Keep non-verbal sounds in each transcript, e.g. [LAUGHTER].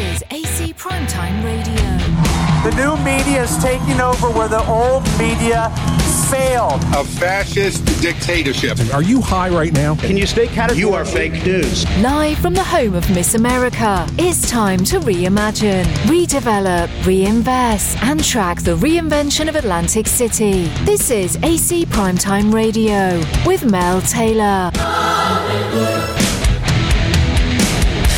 is AC Primetime Radio. The new media is taking over where the old media failed. A fascist dictatorship. Are you high right now? Can you stay categorical? You are fake news. Live from the home of Miss America, it's time to reimagine, redevelop, reinvest, and track the reinvention of Atlantic City. This is AC Primetime Radio with Mel Taylor.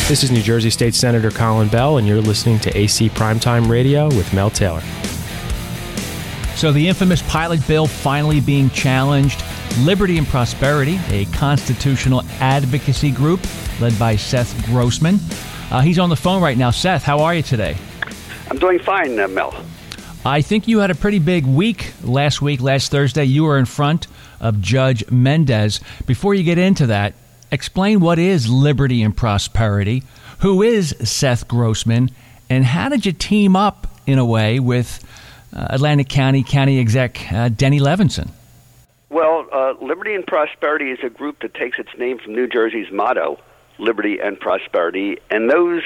This is New Jersey State Senator Colin Bell, and you're listening to AC Primetime Radio with Mel Taylor. So, the infamous pilot bill finally being challenged. Liberty and Prosperity, a constitutional advocacy group led by Seth Grossman. Uh, he's on the phone right now. Seth, how are you today? I'm doing fine, uh, Mel. I think you had a pretty big week last week, last Thursday. You were in front of Judge Mendez. Before you get into that, explain what is Liberty and Prosperity, who is Seth Grossman, and how did you team up in a way with uh, Atlantic County County Exec uh, Denny Levinson? Well, uh, Liberty and Prosperity is a group that takes its name from New Jersey's motto, Liberty and Prosperity, and those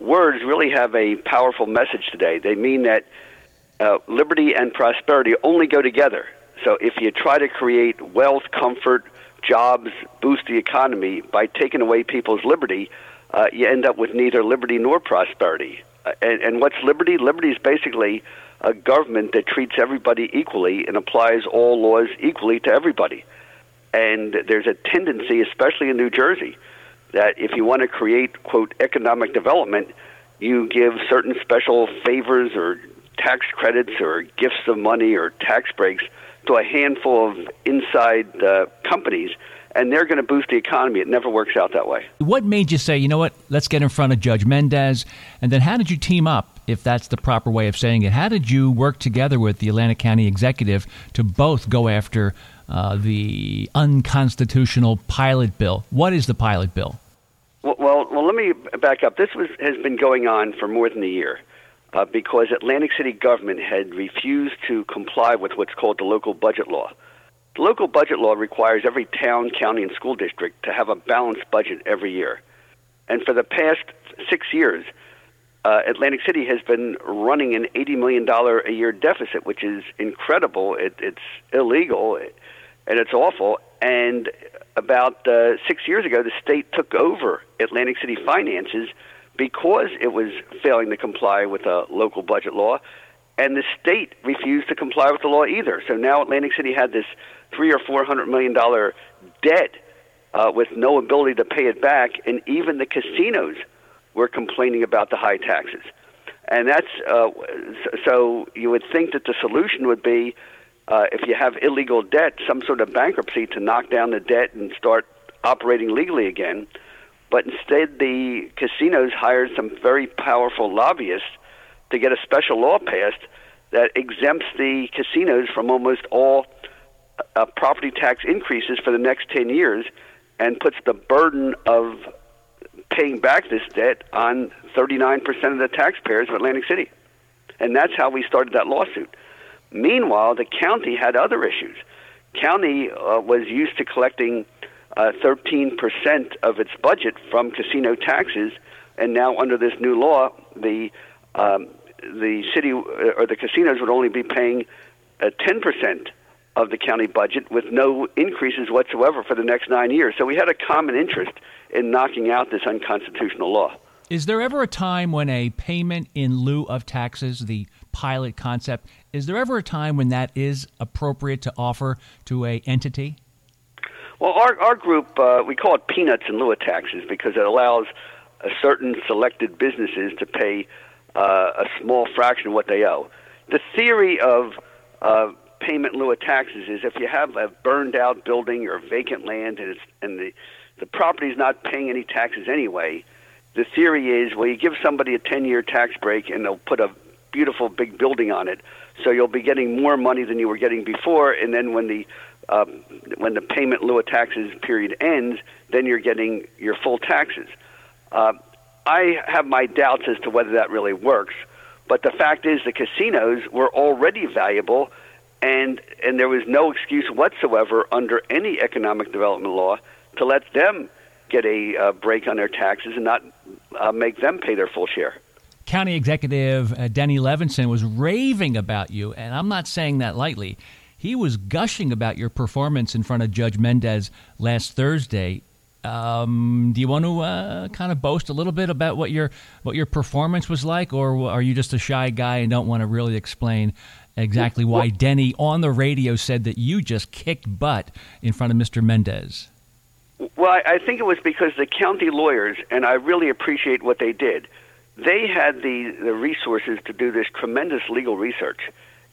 words really have a powerful message today. They mean that uh, liberty and prosperity only go together. So if you try to create wealth, comfort, jobs, boost the economy by taking away people's liberty, uh, you end up with neither liberty nor prosperity. Uh, and, and what's liberty? Liberty is basically a government that treats everybody equally and applies all laws equally to everybody. And there's a tendency, especially in New Jersey, that if you want to create, quote, economic development, you give certain special favors or tax credits or gifts of money or tax breaks to a handful of inside uh, companies, and they're going to boost the economy. It never works out that way. What made you say, you know what, let's get in front of Judge Mendez? And then how did you team up, if that's the proper way of saying it? How did you work together with the Atlantic County executive to both go after uh, the unconstitutional pilot bill? What is the pilot bill? Well, well, well, let me back up. This was, has been going on for more than a year uh, because Atlantic City government had refused to comply with what's called the local budget law. The local budget law requires every town, county, and school district to have a balanced budget every year. And for the past six years, uh, Atlantic City has been running an $80 million a year deficit, which is incredible. It, it's illegal and it's awful. And about uh, six years ago, the state took over Atlantic City finances because it was failing to comply with a local budget law, and the state refused to comply with the law either. So now Atlantic City had this three or four hundred million dollar debt uh, with no ability to pay it back, and even the casinos were complaining about the high taxes. And that's uh, so you would think that the solution would be uh, if you have illegal debt, some sort of bankruptcy to knock down the debt and start operating legally again. But instead, the casinos hired some very powerful lobbyists to get a special law passed that exempts the casinos from almost all uh, property tax increases for the next 10 years and puts the burden of paying back this debt on 39% of the taxpayers of Atlantic City. And that's how we started that lawsuit. Meanwhile, the county had other issues. County uh, was used to collecting uh, 13% of its budget from casino taxes, and now under this new law, the um, the city uh, or the casinos would only be paying uh, 10% of the county budget with no increases whatsoever for the next nine years. So we had a common interest in knocking out this unconstitutional law. Is there ever a time when a payment in lieu of taxes, the pilot concept, is there ever a time when that is appropriate to offer to a entity? Well, our our group uh, we call it peanuts in lieu taxes because it allows a certain selected businesses to pay uh, a small fraction of what they owe. The theory of uh, payment in lieu of taxes is if you have a burned out building or vacant land and it's and the the is not paying any taxes anyway. The theory is, well, you give somebody a 10 year tax break and they'll put a beautiful big building on it. So you'll be getting more money than you were getting before. And then when the uh, when the payment lieu of taxes period ends, then you're getting your full taxes. Uh, I have my doubts as to whether that really works. But the fact is, the casinos were already valuable, and and there was no excuse whatsoever under any economic development law to let them get a uh, break on their taxes and not uh, make them pay their full share. County Executive uh, Denny Levinson was raving about you, and I'm not saying that lightly. He was gushing about your performance in front of Judge Mendez last Thursday. Um, do you want to uh, kind of boast a little bit about what your what your performance was like, or are you just a shy guy and don't want to really explain exactly why Denny on the radio said that you just kicked butt in front of Mr. Mendez? Well, I think it was because the county lawyers, and I really appreciate what they did. They had the the resources to do this tremendous legal research,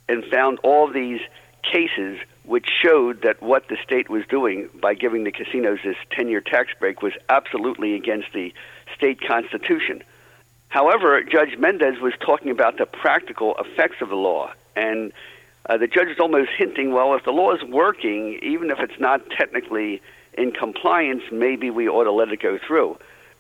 and found all these cases which showed that what the state was doing by giving the casinos this 10 year tax break was absolutely against the state constitution. However, Judge Mendez was talking about the practical effects of the law, and uh, the judge was almost hinting, well, if the law is working, even if it's not technically in compliance, maybe we ought to let it go through.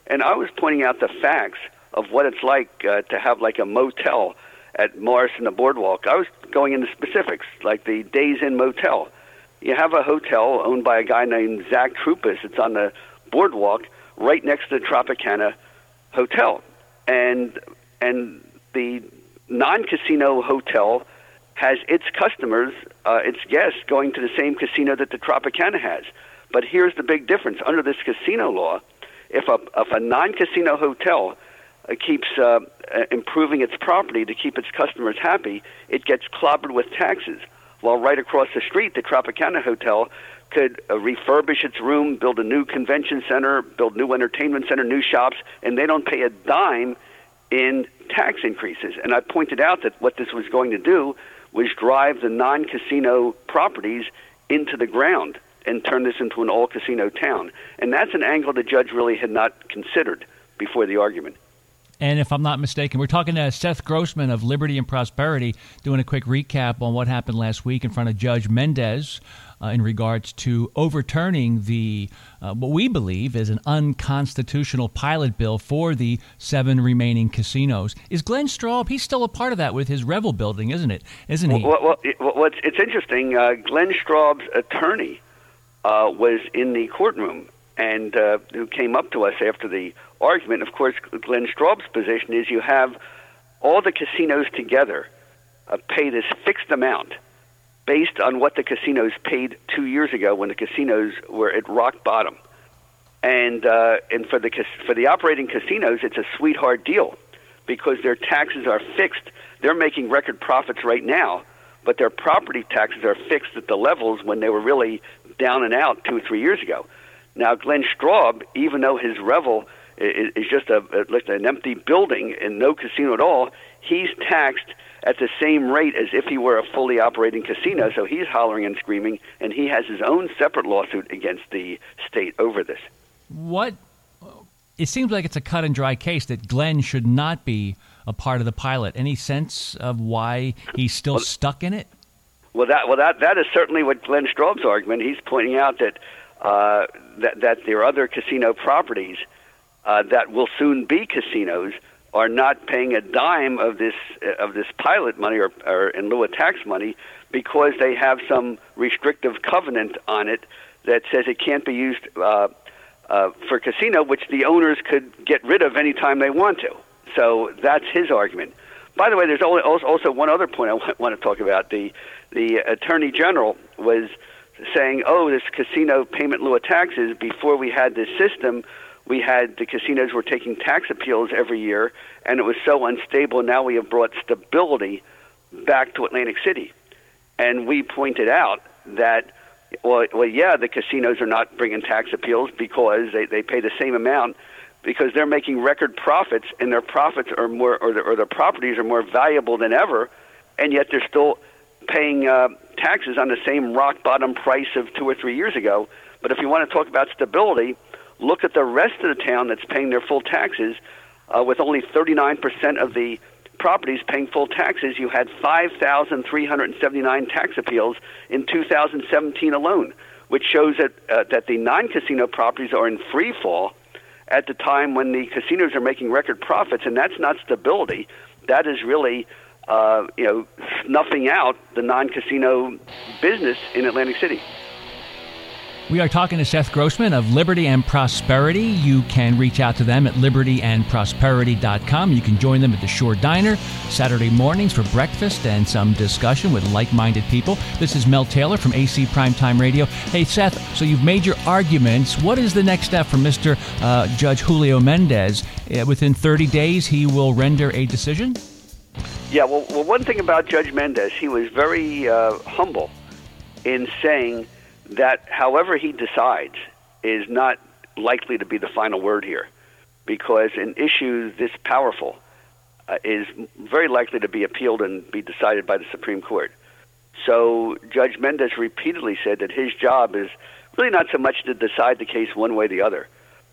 And I was pointing out the facts of what it's like uh, to have like a motel at Morris and the Boardwalk. I was going into specifics, like the Days Inn Motel. You have a hotel owned by a guy named Zach Trupis. It's on the boardwalk right next to the Tropicana Hotel, and and the non-casino hotel has its customers, uh, its guests, going to the same casino that the Tropicana has. But here's the big difference: under this casino law, if a if a non-casino hotel uh, keeps uh, improving its property to keep its customers happy, it gets clobbered with taxes. While right across the street, the Tropicana Hotel could uh, refurbish its room, build a new convention center, build new entertainment center, new shops, and they don't pay a dime in tax increases. And I pointed out that what this was going to do was drive the non-casino properties into the ground and turn this into an all-casino town. And that's an angle the judge really had not considered before the argument. And if I'm not mistaken, we're talking to Seth Grossman of Liberty and Prosperity, doing a quick recap on what happened last week in front of Judge Mendez uh, in regards to overturning the uh, what we believe is an unconstitutional pilot bill for the seven remaining casinos. Is Glenn Straub? He's still a part of that with his Revel building, isn't it? Isn't he? Well, well, well it's, it's interesting. Uh, Glenn Straub's attorney uh, was in the courtroom and uh, who came up to us after the argument. Of course, Glenn Straub's position is you have all the casinos together uh, pay this fixed amount based on what the casinos paid two years ago when the casinos were at rock bottom. And uh, and for the for the operating casinos, it's a sweetheart deal because their taxes are fixed. They're making record profits right now, but their property taxes are fixed at the levels when they were really down and out two or three years ago. Now, Glenn Straub, even though his Revel is, is just a, like an empty building and no casino at all, he's taxed at the same rate as if he were a fully operating casino. So he's hollering and screaming, and he has his own separate lawsuit against the state over this. What? It seems like it's a cut and dry case that Glenn should not be a part of the pilot. Any sense of why he's still well, stuck in it? Well, that well that that is certainly what Glenn Straub's argument. He's pointing out that uh, that that there are other casino properties uh, that will soon be casinos are not paying a dime of this uh, of this pilot money or, or in lieu of tax money because they have some restrictive covenant on it that says it can't be used uh, uh, for casino, which the owners could get rid of anytime they want to. So that's his argument. By the way, there's also one other point I [LAUGHS] want to talk about. The the attorney general was saying, "Oh, this casino payment lieu of taxes." Before we had this system, we had the casinos were taking tax appeals every year, and it was so unstable. Now we have brought stability back to Atlantic City, and we pointed out that. Well, well, yeah, the casinos are not bringing tax appeals because they, they pay the same amount because they're making record profits and their profits are more or, the, or their properties are more valuable than ever, and yet they're still paying uh, taxes on the same rock bottom price of two or three years ago. But if you want to talk about stability, look at the rest of the town that's paying their full taxes, uh, with only 39% of the properties paying full taxes. You had 5,379 tax appeals in 2017 alone, which shows that uh, that the non-casino properties are in free fall at the time when the casinos are making record profits, and that's not stability. That is really uh, you know, snuffing out the non-casino business in Atlantic City. We are talking to Seth Grossman of Liberty and Prosperity. You can reach out to them at libertyandprosperity.com. You can join them at the Shore Diner Saturday mornings for breakfast and some discussion with like minded people. This is Mel Taylor from AC Primetime Radio. Hey, Seth, so you've made your arguments. What is the next step for Mr. Uh, Judge Julio Mendez? Uh, within 30 days, he will render a decision? Yeah, well, well one thing about Judge Mendez, he was very uh, humble in saying that however he decides is not likely to be the final word here because an issue this powerful uh, is very likely to be appealed and be decided by the Supreme Court. So Judge Mendez repeatedly said that his job is really not so much to decide the case one way or the other,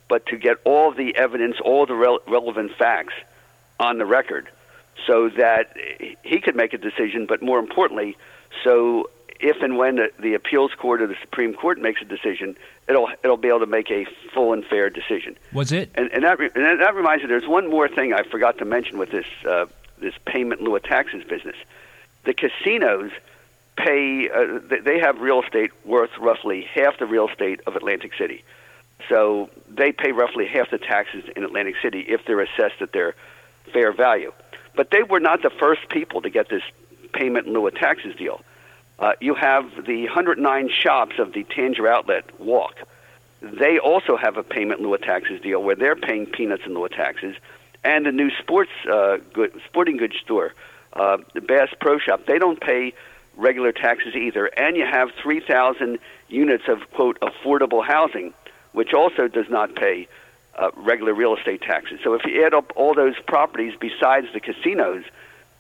but to get all the evidence, all the rel- relevant facts on the record so that he could make a decision, but more importantly, so if and when the, the appeals court or the Supreme Court makes a decision, it'll it'll be able to make a full and fair decision. Was it? And, and that and that reminds me, there's one more thing I forgot to mention with this uh, this payment in lieu of taxes business. The casinos pay; uh, they have real estate worth roughly half the real estate of Atlantic City, so they pay roughly half the taxes in Atlantic City if they're assessed at their fair value. But they were not the first people to get this payment in lieu of taxes deal uh, you have the 109 shops of the Tanger Outlet Walk. They also have a payment in lieu of taxes deal where they're paying peanuts in lieu of taxes. And the new sports uh, good, sporting goods store, uh, the Bass Pro Shop, they don't pay regular taxes either. And you have 3,000 units of, quote, affordable housing, which also does not pay uh, regular real estate taxes. So if you add up all those properties besides the casinos,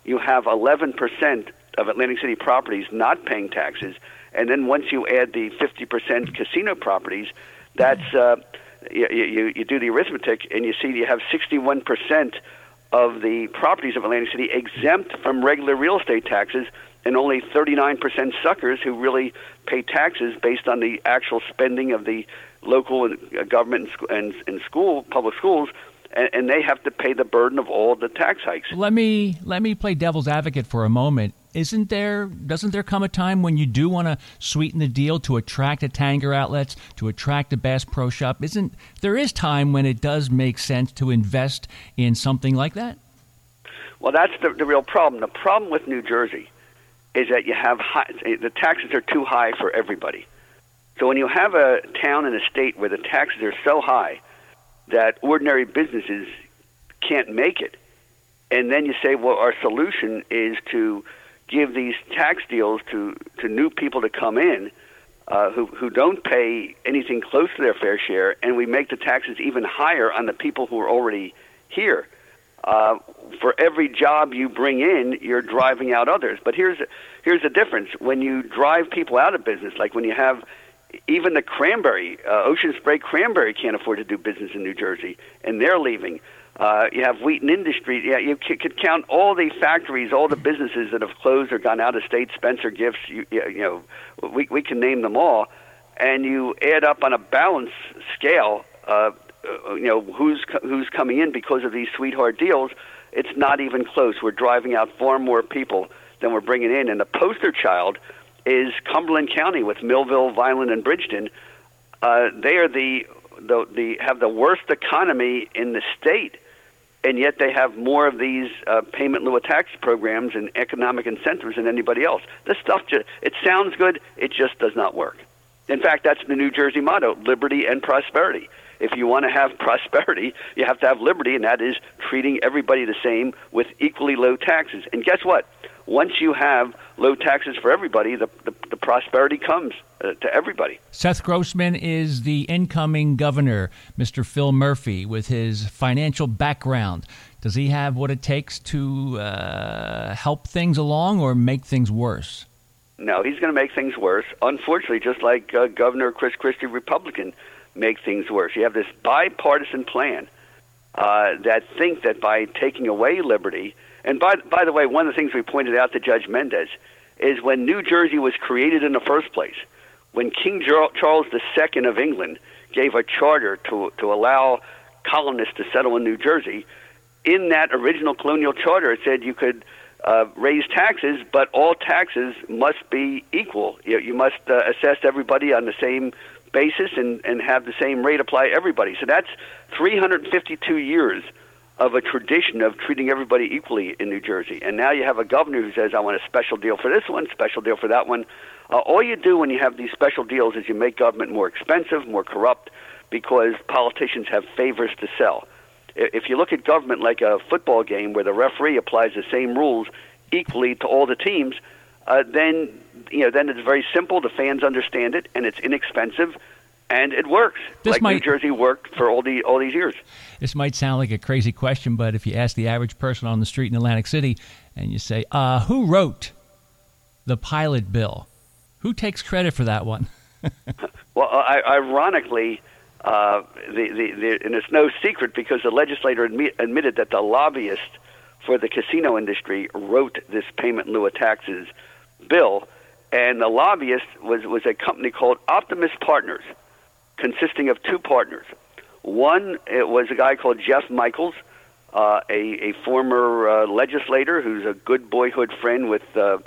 you have 11% of Atlantic City properties not paying taxes, and then once you add the 50% casino properties, that's uh, you, you, you do the arithmetic and you see you have 61% of the properties of Atlantic City exempt from regular real estate taxes, and only 39% suckers who really pay taxes based on the actual spending of the local government and, and school public schools and, and they have to pay the burden of all the tax hikes. Let me let me play devil's advocate for a moment. Isn't there doesn't there come a time when you do want to sweeten the deal to attract the Tanger outlets, to attract a Bass Pro Shop? Isn't there is time when it does make sense to invest in something like that? Well, that's the, the real problem. The problem with New Jersey is that you have high, the taxes are too high for everybody. So when you have a town and a state where the taxes are so high that ordinary businesses can't make it. And then you say, well, our solution is to give these tax deals to, to new people to come in uh, who, who don't pay anything close to their fair share, and we make the taxes even higher on the people who are already here. Uh, for every job you bring in, you're driving out others. But here's here's the difference: when you drive people out of business, like when you have even the cranberry, uh, Ocean Spray Cranberry can't afford to do business in New Jersey, and they're leaving. Uh, you have Wheaton Industries. Yeah, you could count all the factories, all the businesses that have closed or gone out of state. Spencer Gifts, you, you know, we we can name them all, and you add up on a balance scale. Uh, uh, you know who's who's coming in because of these sweetheart deals. It's not even close. We're driving out far more people than we're bringing in, and the poster child is Cumberland County with Millville, Vineland, and Bridgeton. Uh, they are the, the the have the worst economy in the state, and yet they have more of these uh, payment lieu of tax programs and economic incentives than anybody else. This stuff just it sounds good, it just does not work. In fact, that's the New Jersey motto: liberty and prosperity. If you want to have [LAUGHS] prosperity, you have to have liberty, and that is treating everybody the same with equally low taxes. And guess what? Once you have low taxes for everybody, the, the, the prosperity comes uh, to everybody. Seth Grossman is the incoming governor, Mr. Phil Murphy, with his financial background. Does he have what it takes to uh, help things along or make things worse? No, he's going to make things worse. Unfortunately, just like uh, Governor Chris Christie, Republican, make things worse. You have this bipartisan plan uh, that think that by taking away liberty and by by the way, one of the things we pointed out to Judge Mendez is when New Jersey was created in the first place, when King Charles II of England gave a charter to to allow colonists to settle in New Jersey, in that original colonial charter it said you could uh, raise taxes, but all taxes must be equal. You, you must uh, assess everybody on the same basis and, and have the same rate apply to everybody. So that's 352 years of a tradition of treating everybody equally in New Jersey. And now you have a governor who says, I want a special deal for this one, special deal for that one. Uh, all you do when you have these special deals is you make government more expensive, more corrupt, because politicians have favors to sell. If you look at government like a football game where the referee applies the same rules equally to all the teams, uh, then you know then it's very simple. The fans understand it, and it's inexpensive, and it works. This like might- New Jersey worked for all the all these years. This might sound like a crazy question, but if you ask the average person on the street in Atlantic City and you say, uh, who wrote the pilot bill? Who takes credit for that one? [LAUGHS] Well, I, ironically, uh, the, the, the, and it's no secret because the legislator admi- admitted that the lobbyist for the casino industry wrote this payment in lieu of taxes bill, and the lobbyist was, was a company called Optimus Partners, consisting of two partners. One it was a guy called Jeff Michaels, uh, a, a former uh, legislator who's a good boyhood friend with uh,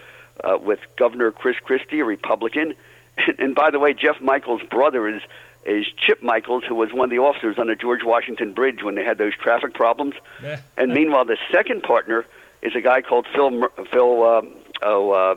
uh, with Governor Chris Christie, a Republican. And, [LAUGHS] and by the way, Jeff Michaels' brother is is Chip Michaels, who was one of the officers on the George Washington Bridge when they had those traffic problems. And meanwhile, the second partner is a guy called Phil Phil um, oh, uh,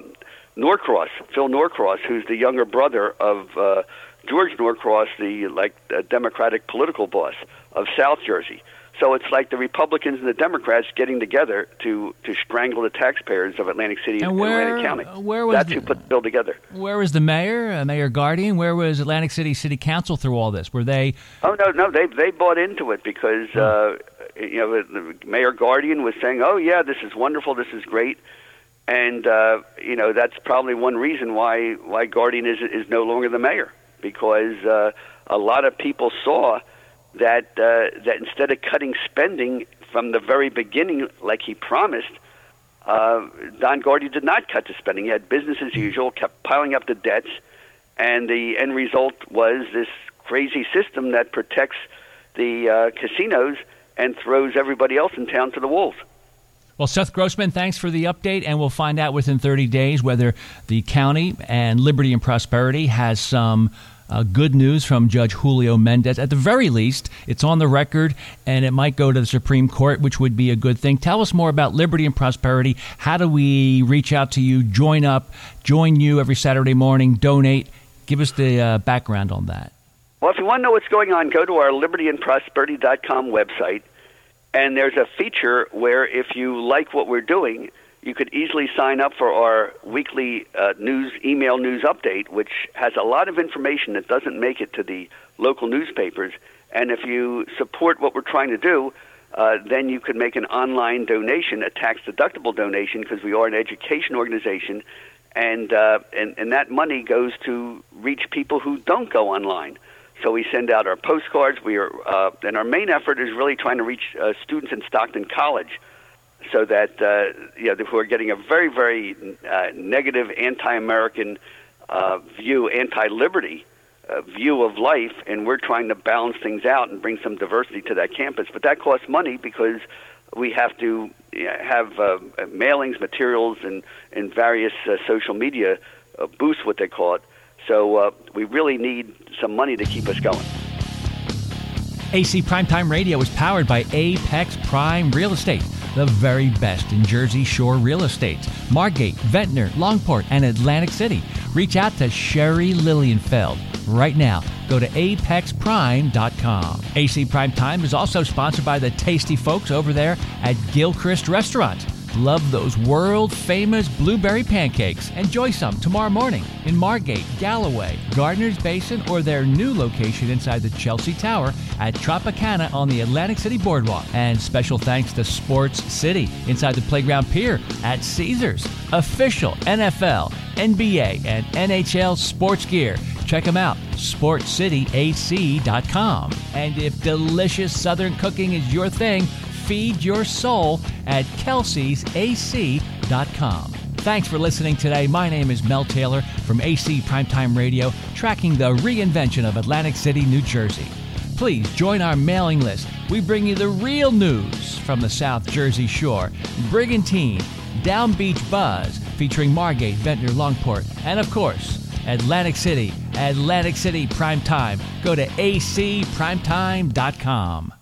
Norcross, Phil Norcross, who's the younger brother of uh, George Norcross, the like uh, Democratic political boss of South Jersey. So it's like the Republicans and the Democrats getting together to to strangle the taxpayers of Atlantic City and, And where- Atlantic County. where was That's the- who put the bill together. Where was the mayor, uh, Mayor Guardian? Where was Atlantic City City Council through all this? Were they Oh no, no, they they bought into it because uh, you know Mayor Guardian was saying, "Oh yeah, this is wonderful, this is great," and uh, you know that's probably one reason why why Guardian is is no longer the mayor because uh, a lot of people saw that uh, that instead of cutting spending from the very beginning like he promised. Uh, Don Guardian did not cut the spending. He had business as usual, kept piling up the debts, and the end result was this crazy system that protects the uh, casinos and throws everybody else in town to the wolves. Well, Seth Grossman, thanks for the update, and we'll find out within 30 days whether the county and Liberty and Prosperity has some uh, good news from Judge Julio Mendez. At the very least, it's on the record, and it might go to the Supreme Court, which would be a good thing. Tell us more about Liberty and Prosperity. How do we reach out to you, join up, join you every Saturday morning, donate? Give us the uh, background on that. Well, if you want to know what's going on, go to our libertyandprosperity.com website, and there's a feature where if you like what we're doing, you could easily sign up for our weekly uh, news email news update, which has a lot of information that doesn't make it to the local newspapers. And if you support what we're trying to do, uh, then you could make an online donation, a tax deductible donation, because we are an education organization, and, uh, and and that money goes to reach people who don't go online. So we send out our postcards. We are, uh, and our main effort is really trying to reach uh, students in Stockton College, so that uh, you know who are getting a very very uh, negative anti-American uh, view, anti-liberty uh, view of life, and we're trying to balance things out and bring some diversity to that campus. But that costs money because we have to you know, have uh, mailings, materials, and and various uh, social media uh, boosts, what they call it. So uh, we really need some money to keep us going. AC Primetime Radio is powered by Apex Prime Real Estate, the very best in Jersey Shore real estate. Margate, Ventnor, Longport, and Atlantic City. Reach out to Sherry Lilienfeld right now. Go to apexprime.com. AC Primetime is also sponsored by the tasty folks over there at Gilchrist Restaurant. Love those world famous blueberry pancakes. Enjoy some tomorrow morning in Margate, Galloway, Gardner's Basin, or their new location inside the Chelsea Tower at Tropicana on the Atlantic City Boardwalk. And special thanks to Sports City inside the Playground Pier at Caesars. Official NFL, NBA, and NHL sports gear. Check them out, sportcityac.com. And if delicious Southern cooking is your thing, feed your soul at kelseysac.com. Thanks for listening today. My name is Mel Taylor from AC Primetime Radio, tracking the reinvention of Atlantic City, New Jersey. Please join our mailing list. We bring you the real news from the South Jersey Shore. Brigantine, Down Beach Buzz, featuring Margate, Ventnor, Longport, and of course, Atlantic City, Atlantic City Prime Time. Go to acprimetime.com.